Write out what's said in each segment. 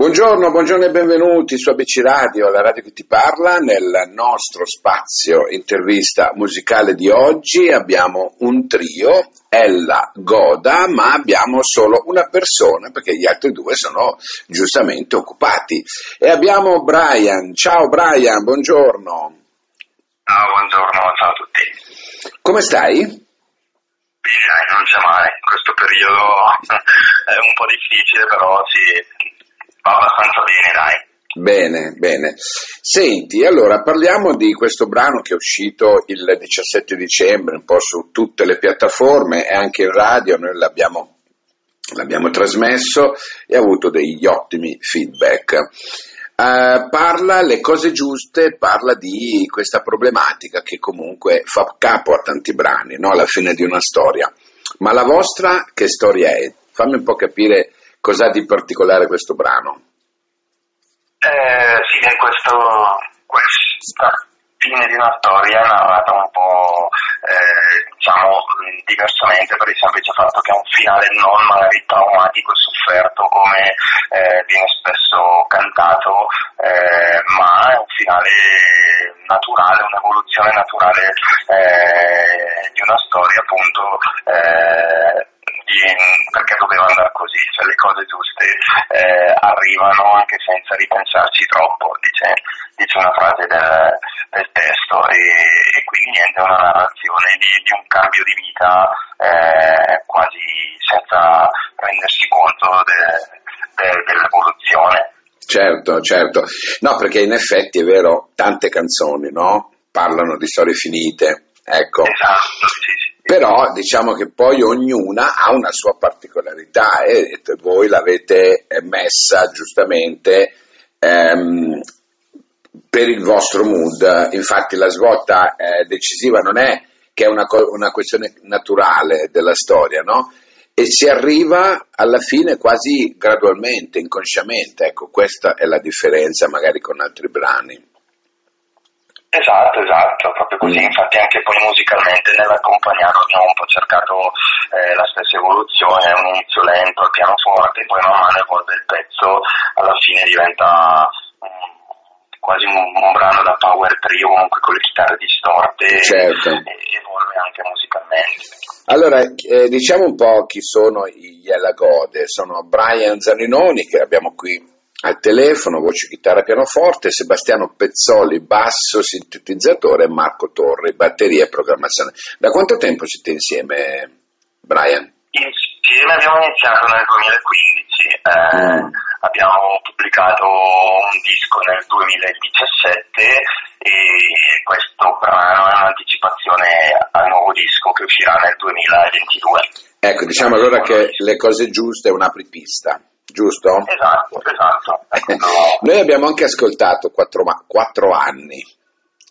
Buongiorno, buongiorno e benvenuti su ABC Radio, la radio che ti parla. Nel nostro spazio intervista musicale di oggi abbiamo un trio, Ella Goda, ma abbiamo solo una persona perché gli altri due sono giustamente occupati. E abbiamo Brian. Ciao Brian, buongiorno. Ciao, buongiorno, ciao a tutti. Come stai? Bene, non c'è male. In questo periodo è un po' difficile, però sì, va abbastanza bene, dai. Bene, bene. Senti, allora parliamo di questo brano che è uscito il 17 dicembre, un po' su tutte le piattaforme e anche in radio, noi l'abbiamo, l'abbiamo trasmesso e ha avuto degli ottimi feedback. Uh, parla le cose giuste, parla di questa problematica che comunque fa capo a tanti brani, no? alla fine di una storia. Ma la vostra che storia è? Fammi un po' capire Cos'ha di particolare questo brano? Eh, sì, è questo, questa fine di una storia narrata un po' eh, diciamo diversamente per il semplice fatto che è un finale non magari traumatico e sofferto come eh, viene spesso cantato, eh, ma è un finale naturale, un'evoluzione naturale eh, di una storia appunto eh, perché doveva andare cioè le cose giuste eh, arrivano anche senza ripensarci troppo, dice, dice una frase del, del testo e, e, quindi niente, è una narrazione di, di un cambio di vita eh, quasi senza rendersi conto de, de, dell'evoluzione. Certo, certo. No, perché in effetti è vero, tante canzoni, no? Parlano di storie finite, ecco. Esatto, sì, sì. Però diciamo che poi ognuna ha una sua particolarità e voi l'avete messa giustamente ehm, per il vostro mood. Infatti la svolta eh, decisiva non è che è una, una questione naturale della storia, no? E si arriva alla fine quasi gradualmente, inconsciamente. Ecco, questa è la differenza magari con altri brani. Esatto, esatto, proprio così, mm. infatti anche poi musicalmente nell'accompagnarlo abbiamo un po' cercato eh, la stessa evoluzione, un inizio lento al pianoforte, poi man mano evolve il pezzo, alla fine diventa um, quasi un, un, brano da power trio comunque con le chitarre distorte certo. e, evolve anche musicalmente. Allora, eh, diciamo un po' chi sono gli Ella Gode, sono Brian Zaninoni che abbiamo qui al telefono, voce, chitarra, pianoforte, Sebastiano Pezzoli, basso, sintetizzatore Marco Torri, batteria e programmazione. Da quanto tempo siete insieme, Brian? Insieme abbiamo iniziato nel 2015, eh, mm. abbiamo pubblicato un disco nel 2017 e questo brano è un'anticipazione al nuovo disco che uscirà nel 2022. Ecco, diciamo allora che Le cose giuste è un'apripista giusto? Esatto, esatto. Ecco. Noi abbiamo anche ascoltato quattro, quattro anni,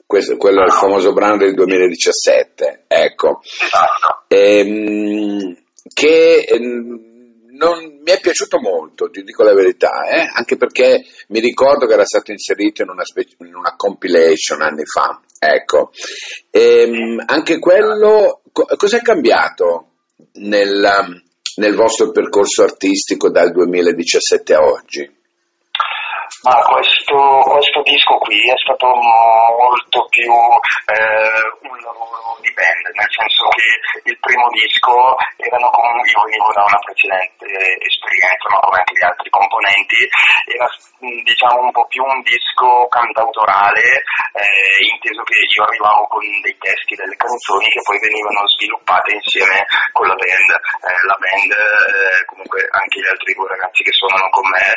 questo, quello è il famoso brano del 2017, ecco, esatto. ehm, che ehm, non mi è piaciuto molto, ti dico la verità, eh? anche perché mi ricordo che era stato inserito in una, specie, in una compilation anni fa, ecco. Ehm, anche quello, co- cos'è cambiato nel nel vostro percorso artistico dal 2017 a oggi? Ma questo, questo, disco qui è stato molto più eh, un lavoro di band, nel senso che il primo disco erano comunque, io venivo da una precedente esperienza, ma come anche gli altri componenti, era diciamo un po' più un disco cantautorale, eh, inteso che io arrivavo con dei testi, delle canzoni che poi venivano sviluppate insieme con la band. Eh, la band, eh, comunque anche gli altri due ragazzi che suonano con me,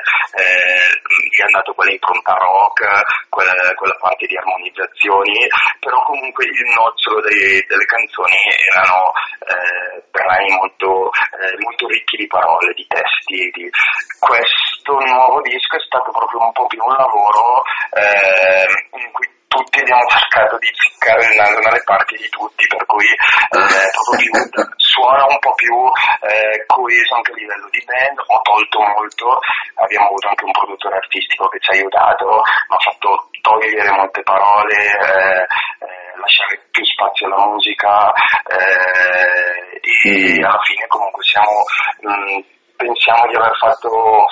eh, dato quella impronta rock, quella, quella parte di armonizzazioni, però comunque il nocciolo dei, delle canzoni erano eh, brani molto, eh, molto, ricchi di parole, di testi. Di... Questo nuovo disco è stato proprio un po' più un lavoro eh, in cui tutti abbiamo cercato di ficcare il naso nelle parti di tutti, per cui eh, più, suona un po' più eh, coeso anche a livello di band, ho tolto molto, abbiamo avuto anche un produttore artistico che ci ha aiutato, mi ha fatto togliere molte parole, eh, eh lasciare più spazio alla musica eh, e alla fine comunque siamo, mh, mm, pensiamo di aver fatto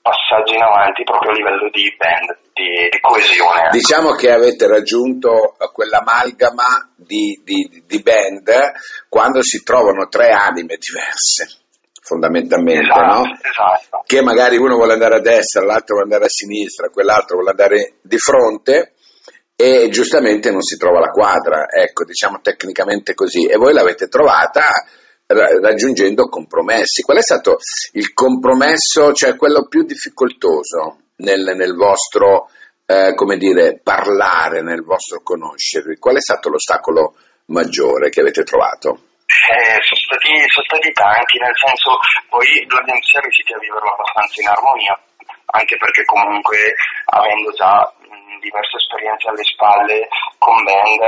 questo passaggio in avanti proprio a livello di band, di, di coesione. Diciamo che avete raggiunto quell'amalgama di, di, di, band quando si trovano tre anime diverse. Fondamentalmente, esatto, no? Esatto. Che magari uno vuole andare a destra, l'altro vuole andare a sinistra, quell'altro vuole andare di fronte e giustamente non si trova la quadra, ecco, diciamo tecnicamente così. E voi l'avete trovata raggiungendo compromessi. Qual è stato il compromesso, cioè quello più difficoltoso nel, nel vostro, eh, come dire, parlare, nel vostro conoscervi? Qual è stato l'ostacolo maggiore che avete trovato? Eh, sono, stati, sono stati tanti, nel senso poi dobbiamo essere riusciti a vivere abbastanza in armonia, anche perché comunque avendo già diverse esperienze alle spalle con band,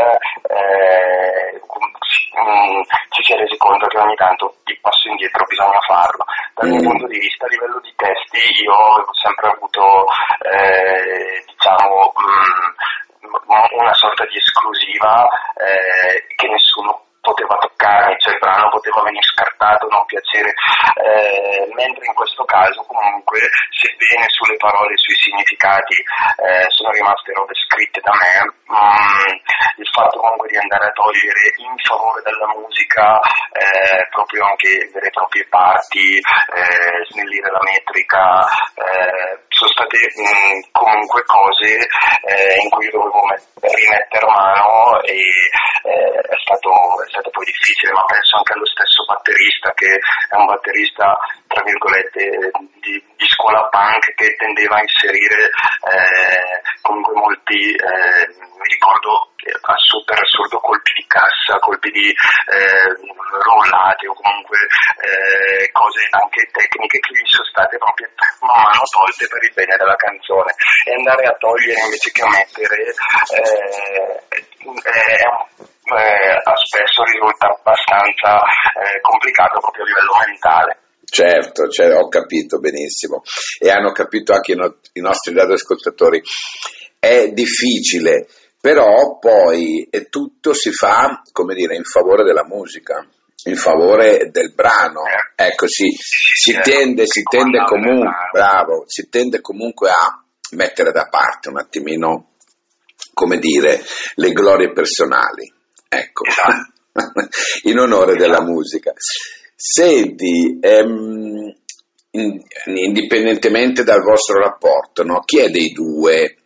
eh, mm, ci si è resi conto che ogni tanto il passo indietro bisogna farlo. Dal mio mm. punto di vista, a livello di testi, io avevo sempre avuto, eh, diciamo, mh, mm, una sorta di esclusiva eh, che nessuno poteva toccarmi, cioè il brano poteva venire scartato, non piacere, eh, mentre in questo caso comunque, sebbene sulle parole e sui significati eh, sono rimaste robe scritte da me, mh, mm, il fatto comunque di andare a togliere in favore della musica eh, proprio anche vere e proprie parti, eh, snellire la metrica, eh, sono state mh, mm, comunque cose eh, in cui dovevo met- rimettere mano e è stato stato poi difficile, ma penso anche allo stesso batterista che è un batterista tra virgolette di, di scuola punk che tendeva a inserire eh, comunque molti, eh, mi ricordo super assurdo colpi di cassa, colpi di eh, rollate o comunque eh, cose anche tecniche che gli sono state proprio man mano tolte per il bene della canzone. E andare a togliere invece che a mettere eh, è un eh, spesso risulta abbastanza eh, complicato proprio a livello mentale. Certo, cioè, ho capito benissimo e hanno capito anche i, no- i nostri radioascoltatori. È difficile, però poi tutto si fa, come dire, in favore della musica, in favore del brano. Ecco, sì, si, certo, tende, si tende comunque, bravo, si tende comunque a mettere da parte un attimino, come dire, le glorie personali Ecco, in onore della musica. Senti, ehm, indipendentemente dal vostro rapporto, no? chi è dei due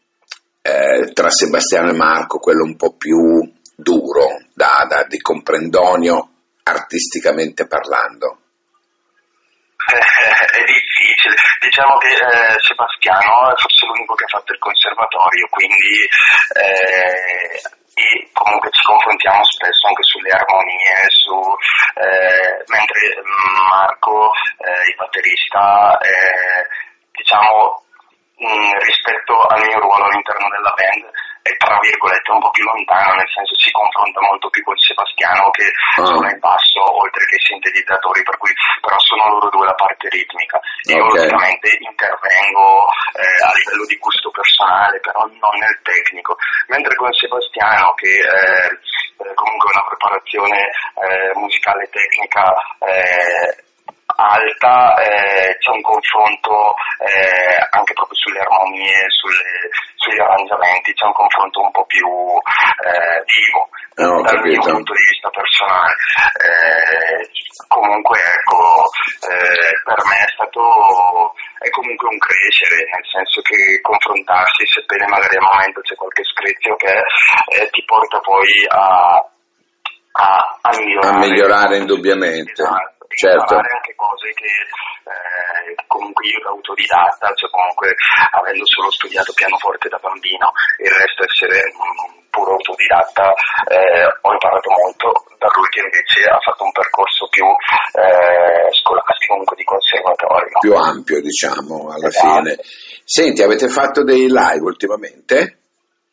eh, tra Sebastiano e Marco quello un po' più duro da, da, di comprendonio artisticamente parlando? Eh, è difficile, diciamo che eh, Sebastiano è forse l'unico che ha fatto il conservatorio, quindi eh, e comunque ci confrontiamo spesso anche sulle armonie, su, eh, mentre Marco, eh, il batterista, eh, diciamo mh, mm, rispetto al mio ruolo all'interno della band è tra virgolette un po' più lontano, nel senso si confronta molto più con Sebastiano che oh. suona il basso oltre che i sintetizzatori, per cui però sono loro due la parte ritmica. Io okay. logicamente intervengo eh, a livello di gusto personale, però non nel tecnico, mentre con Sebastiano che eh, comunque una preparazione eh, musicale tecnica eh, alta, eh, c'è un confronto eh, anche proprio sulle armonie, sulle, sugli arrangiamenti, c'è un confronto un po' più eh, vivo no, dal capito. mio punto di vista personale. Eh, comunque ecco, eh, per me è stato è comunque un crescere, nel senso che confrontarsi, sebbene magari al momento c'è qualche screzio che eh, ti porta poi a, a, a migliorare. A migliorare indubbiamente. Esatto certo. Cose che eh, comunque io da autodidatta, cioè comunque avendo solo studiato pianoforte da bambino, il resto essere un puro autodidatta, eh, ho imparato molto da lui che invece ha fatto un percorso più eh, scolastico, comunque di conservatorio. Più ampio diciamo alla esatto. fine. Senti, avete fatto dei live ultimamente?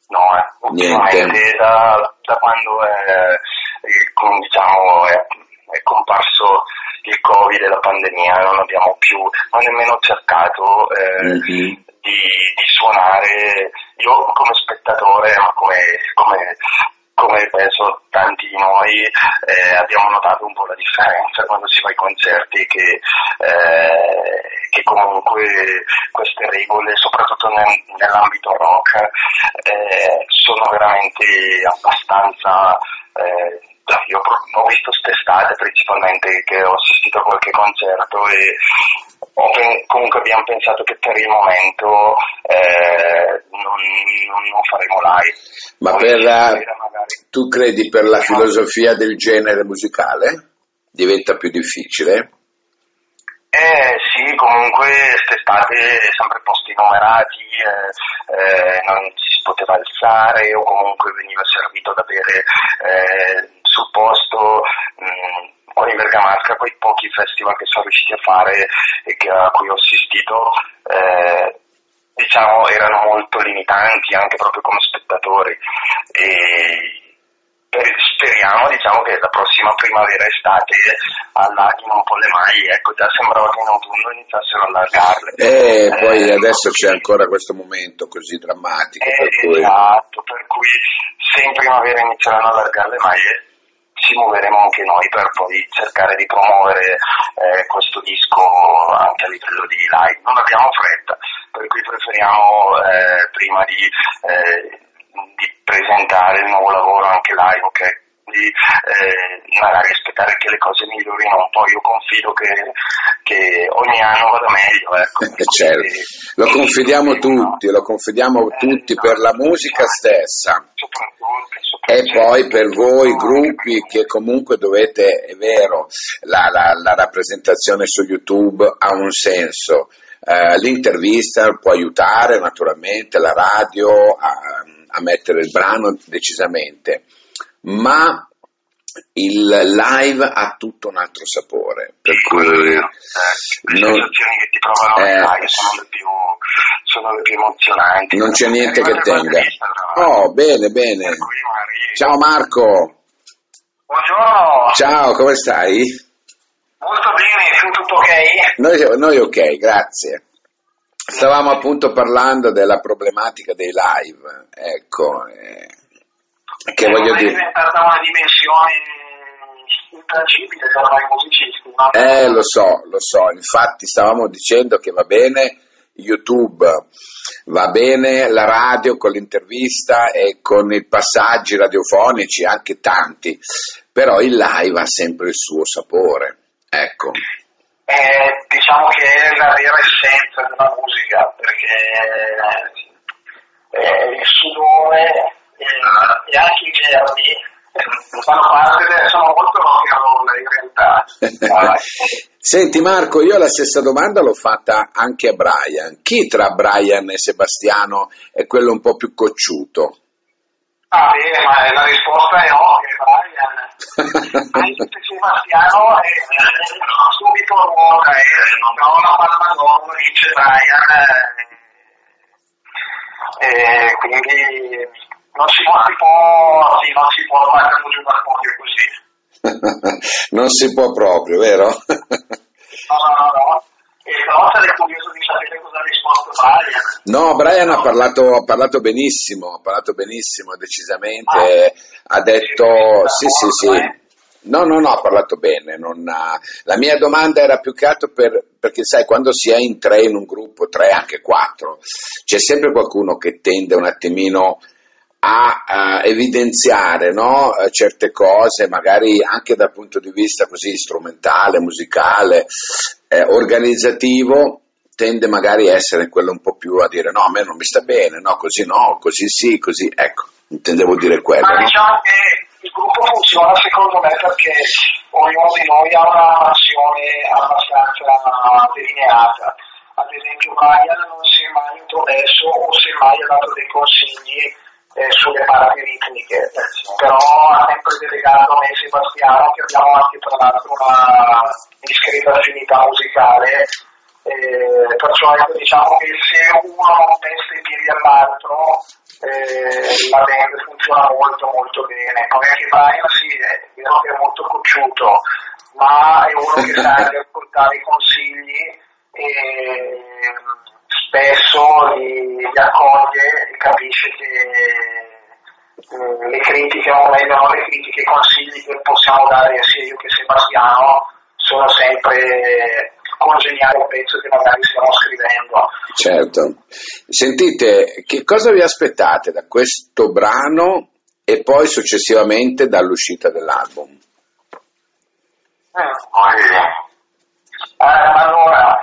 No, eh, ultimamente da, da, quando è, diciamo, è, è comparso il Covid e la pandemia non abbiamo più non nemmeno cercato eh, mm-hmm. di, di, suonare io come spettatore ma come, come, come penso tanti di noi eh, abbiamo notato un po' la differenza quando si va ai concerti che, eh, che comunque queste regole, soprattutto nel, nell'ambito rock, eh, sono veramente abbastanza eh, io ho visto quest'estate principalmente che ho assistito a qualche concerto e comunque abbiamo pensato che per il momento eh, non, non, faremo live. Ma per la, tu credi per la filosofia del genere musicale? Diventa più difficile? Eh sì, comunque quest'estate sempre posti numerati, eh, eh, non si poteva alzare o comunque veniva servito da bere eh, sul posto. Mh, mm, poi in Bergamasca quei pochi festival che sono riusciti a fare e che, a cui ho assistito eh, diciamo erano molto limitanti anche proprio come spettatori e speriamo diciamo, che la prossima primavera estate allarghino un po' le maglie, ecco già sembrava che in autunno iniziassero a allargarle. E eh, poi eh, adesso c'è ancora questo momento così drammatico. Eh, per cui... Esatto, per cui se in primavera inizieranno a allargare le maglie ci muoveremo anche noi per poi cercare di promuovere eh, questo disco anche a livello di live. Non abbiamo fretta, per cui preferiamo eh, prima di, eh, di, presentare il nuovo lavoro anche live, okay? Di eh, magari aspettare che le cose migliorino un po'. Io confido che, che ogni anno vada meglio. Ecco. certo. Lo confidiamo tutti, lo confidiamo eh, tutti per la musica stessa. E poi per voi gruppi che comunque dovete, è vero, la, la, la rappresentazione su YouTube ha un senso, uh, l'intervista può aiutare naturalmente, la radio a, a mettere il brano decisamente, ma il live ha tutto un altro sapore. Per cui eh, le non, che ti provano eh, live sono le, più, sono le più emozionanti. Non c'è niente che tenga. Oh, bene, bene. Ciao Marco. Buongiorno. Ciao, come stai? Molto bene, tutto ok? Noi, noi ok, grazie. Stavamo appunto parlando della problematica dei live, ecco, eh, che voglio dire... È diventata una dimensione intangibile per noi musicisti. No? Eh, lo so, lo so, infatti stavamo dicendo che va bene YouTube, va bene la radio con l'intervista e con i passaggi radiofonici, anche tanti, però il live ha sempre il suo sapore, ecco. Eh, diciamo che è la vera essenza della musica, perché eh, il sudore e anche i germi fanno parte del, sono molto rock and in realtà. Senti Marco, io la stessa domanda l'ho fatta anche a Brian. Chi tra Brian e Sebastiano è quello un po' più cocciuto? Ah, bene, ma la risposta è ovvia, Brian. Anche Sebastiano è subito ruota, eh, non trova la palma d'oro, dice Brian. Eh, quindi non si può, si può, sì, non si può fare dal podio così. non si può proprio, vero? no, no, no, no. E però sarei curioso di sapere cosa ha risposto Brian. No, Brian ha parlato, ha parlato benissimo, ha parlato benissimo, decisamente. Ah, ha detto sì, sì, sì. sì. No, no, no, ha parlato bene. Ha... La mia domanda era più che altro per, perché, sai, quando si è in tre in un gruppo, tre, anche quattro, c'è sempre qualcuno che tende un attimino a, a evidenziare no, certe cose, magari anche dal punto di vista così strumentale, musicale, eh, organizzativo, tende magari a essere quello un po' più a dire no, a me non mi sta bene, no, così no, così sì, così, ecco, intendevo dire quello. Ma no? diciamo che il gruppo funziona secondo me perché ognuno di noi ha una passione abbastanza delineata. Ad esempio Brian non si è mai intromesso o semmai ha dato dei consigli eh, sulle parti ritmiche, però ha sempre delegato a me Sebastiano che abbiamo anche tra l'altro una discreta affinità musicale, eh, perciò ecco, diciamo che se uno non testa i piedi all'altro eh, la band funziona molto molto bene, poi anche Brian sì, è vero che è molto cocciuto, ma è uno che sa anche ascoltare i consigli e spesso li, li accoglie e capisce che eh, le critiche o le critiche, i consigli che possiamo dare sia io che Sebastiano sono sempre congeniali al pezzo che magari stiamo scrivendo. Certo. Sentite, che cosa vi aspettate da questo brano e poi successivamente dall'uscita dell'album? Eh, allora,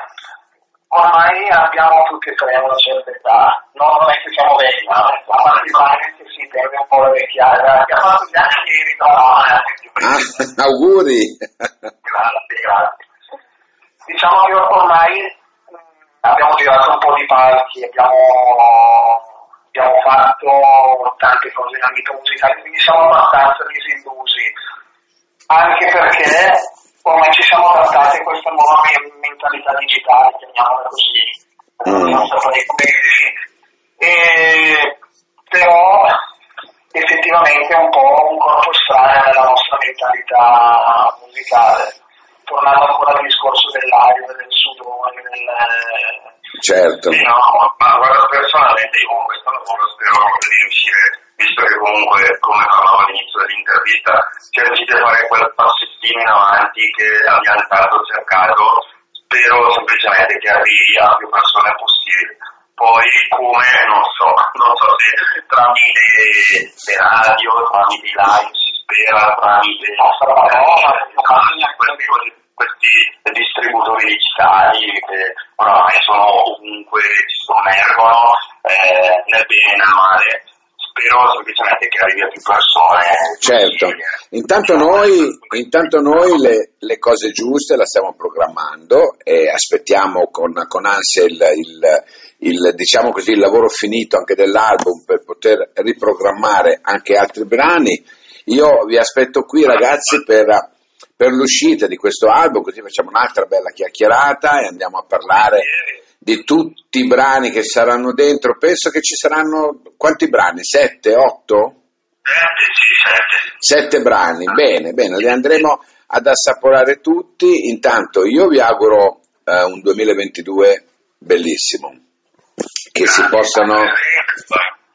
ormai abbiamo tutti e tre una certa età, no, non è che siamo vecchi, ma a parte che si deve un po' la vecchiaia, abbiamo fatto gli anni ieri, no, ah, auguri! Grazie, grazie. Diciamo che ormai abbiamo girato un po' di palchi, abbiamo, abbiamo fatto tante cose in ambito musicale, quindi siamo abbastanza disillusi, anche perché come ci siamo adattati a questa nuova mentalità digitale, chiamiamola così, mm. non saprei come e, però effettivamente è un po' un corpo strano nella nostra mentalità musicale. Tornando ancora al discorso dell'aria, del sudore, del... Certo. Sì, no, ma guarda, personalmente io con questo lavoro spero di riuscire, visto che comunque, come parlavo all'inizio dell'intervista, siamo riusciti a fare quel passettino in avanti che abbiamo tanto cercato, spero semplicemente che arrivi a più persone possibili poi come, non so, non so se tramite le radio, tramite i live si spera, tramite eh, questi, questi distributori digitali che oramai sono ovunque, ci sommergono, eh, nel bene e nel male spero semplicemente che arrivi a più persone. Certo, intanto noi, intanto noi le, le, cose giuste le stiamo programmando e aspettiamo con, con ansia il, il, il, diciamo così, il lavoro finito anche dell'album per poter riprogrammare anche altri brani. Io vi aspetto qui ragazzi per, per l'uscita di questo album, così facciamo un'altra bella chiacchierata e andiamo a parlare di tutti i brani che saranno dentro, penso che ci saranno quanti brani? Sette, otto? Sette brani, bene, bene, li andremo ad assaporare tutti. Intanto io vi auguro eh, un 2022 bellissimo, che si possano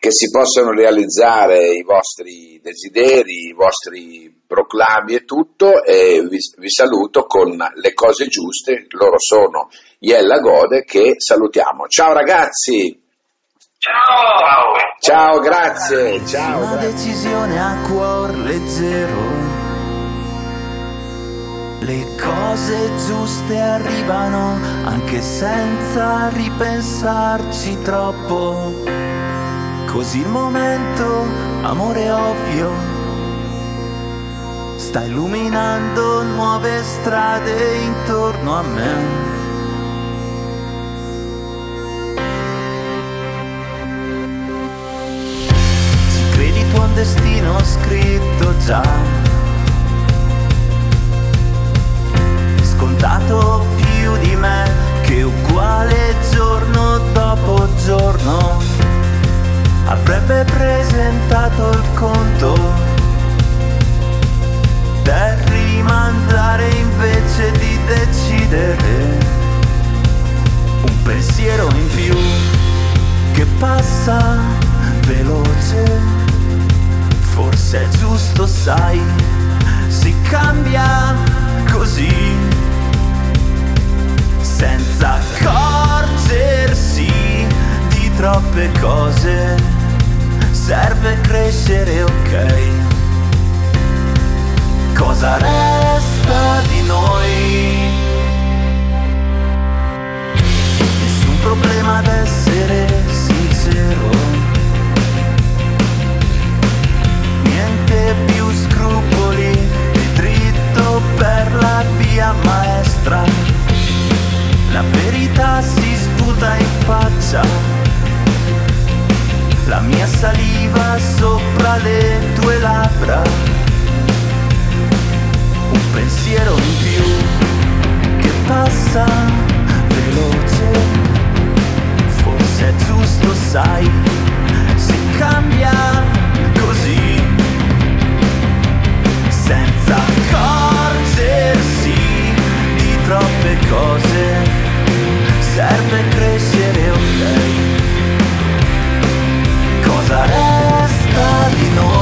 che si possano realizzare i vostri desideri, i vostri proclami e tutto e vi, vi, saluto con le cose giuste, loro sono Iella Gode che salutiamo. Ciao ragazzi! Ciao! Ciao, grazie! Ciao! Una decisione a cuor leggero. Le cose giuste arrivano anche senza ripensarci troppo Così il momento, amore ovvio, sta illuminando nuove strade intorno a me. Ci credi tu a un destino scritto già? Scontato più di me che uguale giorno dopo giorno avrebbe presentato il conto per rimandare invece di decidere un pensiero in più che passa veloce. Forse è giusto sai si cambia così senza accorgersi di troppe cose serve crescere, ok. Cosa resta di noi? Nessun problema ad essere sincero. Niente più scrupoli, di dritto per la via maestra. La verità si sputa in sopra le tue labbra, un pensiero in più che passa veloce, forse è giusto, sai, si cambia così, senza accorgersi di troppe cose, serve crescere, ok? Cosa resta di